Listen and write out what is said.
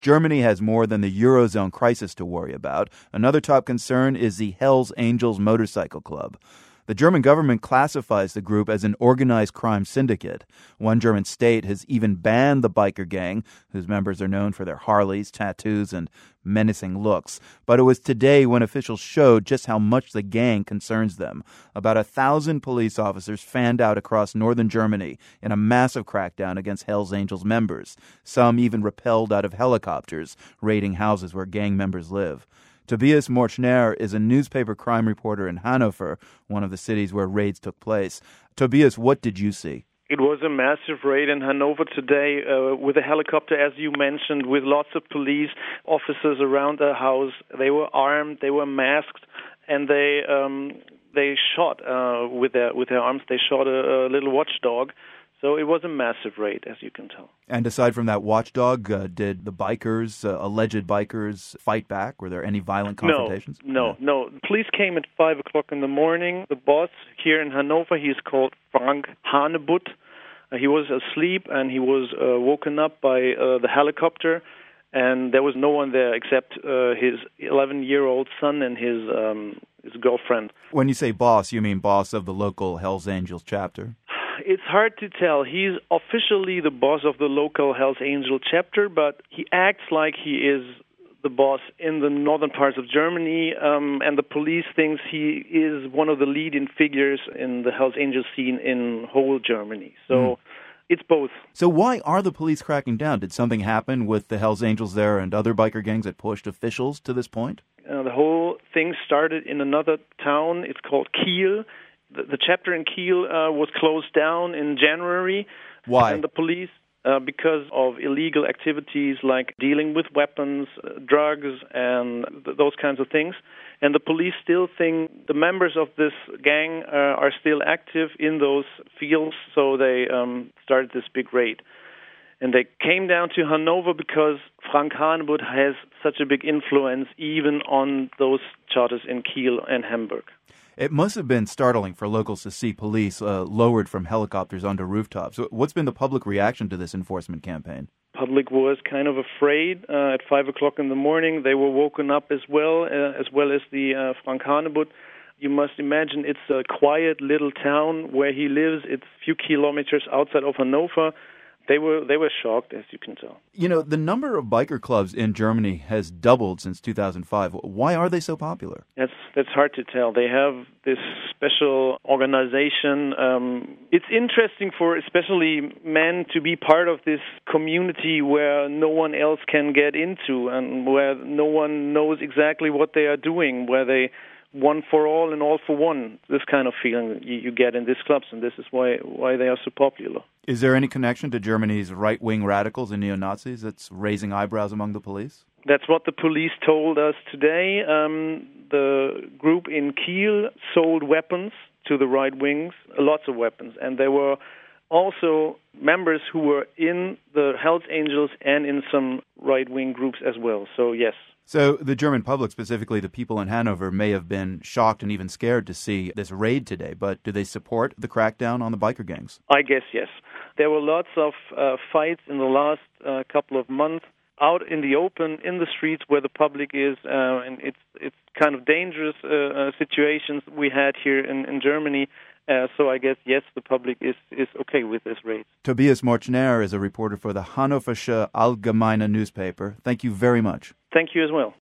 Germany has more than the Eurozone crisis to worry about. Another top concern is the Hells Angels Motorcycle Club. The German government classifies the group as an organized crime syndicate. One German state has even banned the biker gang, whose members are known for their Harleys, tattoos, and menacing looks. But it was today when officials showed just how much the gang concerns them. About a thousand police officers fanned out across northern Germany in a massive crackdown against Hells Angels members. Some even rappelled out of helicopters, raiding houses where gang members live. Tobias Morchner is a newspaper crime reporter in Hanover, one of the cities where raids took place. Tobias, what did you see? It was a massive raid in Hanover today uh, with a helicopter, as you mentioned, with lots of police officers around the house. They were armed, they were masked, and they um, they shot uh, with their with their arms. They shot a, a little watchdog so it was a massive raid, as you can tell. And aside from that watchdog, uh, did the bikers, uh, alleged bikers, fight back? Were there any violent confrontations? No, no, no. Police came at 5 o'clock in the morning. The boss here in Hanover, he's called Frank Hanebutt. Uh, he was asleep and he was uh, woken up by uh, the helicopter. And there was no one there except uh, his 11 year old son and his um, his girlfriend. When you say boss, you mean boss of the local Hells Angels chapter? It's hard to tell. He's officially the boss of the local Hells Angel chapter, but he acts like he is the boss in the northern parts of Germany, um, and the police thinks he is one of the leading figures in the Hells Angel scene in whole Germany. So. Mm. It's both. So why are the police cracking down? Did something happen with the Hells Angels there and other biker gangs that pushed officials to this point? Uh, the whole thing started in another town. It's called Kiel the, the chapter in Kiel uh, was closed down in January. Why? And the police, uh, because of illegal activities like dealing with weapons, uh, drugs, and th- those kinds of things. And the police still think the members of this gang uh, are still active in those fields, so they um, started this big raid. And they came down to Hanover because Frank Hanebutt has such a big influence even on those charters in Kiel and Hamburg. It must have been startling for locals to see police uh, lowered from helicopters onto rooftops. What's been the public reaction to this enforcement campaign? Public was kind of afraid uh, at five o'clock in the morning. They were woken up as well, uh, as well as the uh, Frank Hanebutt. You must imagine it's a quiet little town where he lives. It's a few kilometers outside of Hanover they were they were shocked, as you can tell. You know, the number of biker clubs in Germany has doubled since 2005. Why are they so popular? That's that's hard to tell. They have this special organization. Um, it's interesting for especially men to be part of this community where no one else can get into and where no one knows exactly what they are doing, where they one for all and all for one. This kind of feeling you, you get in these clubs, and this is why why they are so popular. Is there any connection to Germany's right wing radicals and neo Nazis that's raising eyebrows among the police? That's what the police told us today. Um, the group in Kiel sold weapons to the right wings, lots of weapons, and there were also members who were in the Hells Angels and in some right wing groups as well. So, yes, so the German public, specifically the people in Hanover, may have been shocked and even scared to see this raid today. But do they support the crackdown on the biker gangs? I guess yes. There were lots of uh, fights in the last uh, couple of months out in the open in the streets where the public is, uh, and it's it's kind of dangerous uh, uh, situations we had here in, in Germany. Uh, so I guess yes, the public is is okay with this raid. Tobias Morchner is a reporter for the Hannoversche Allgemeine newspaper. Thank you very much. Thank you as well.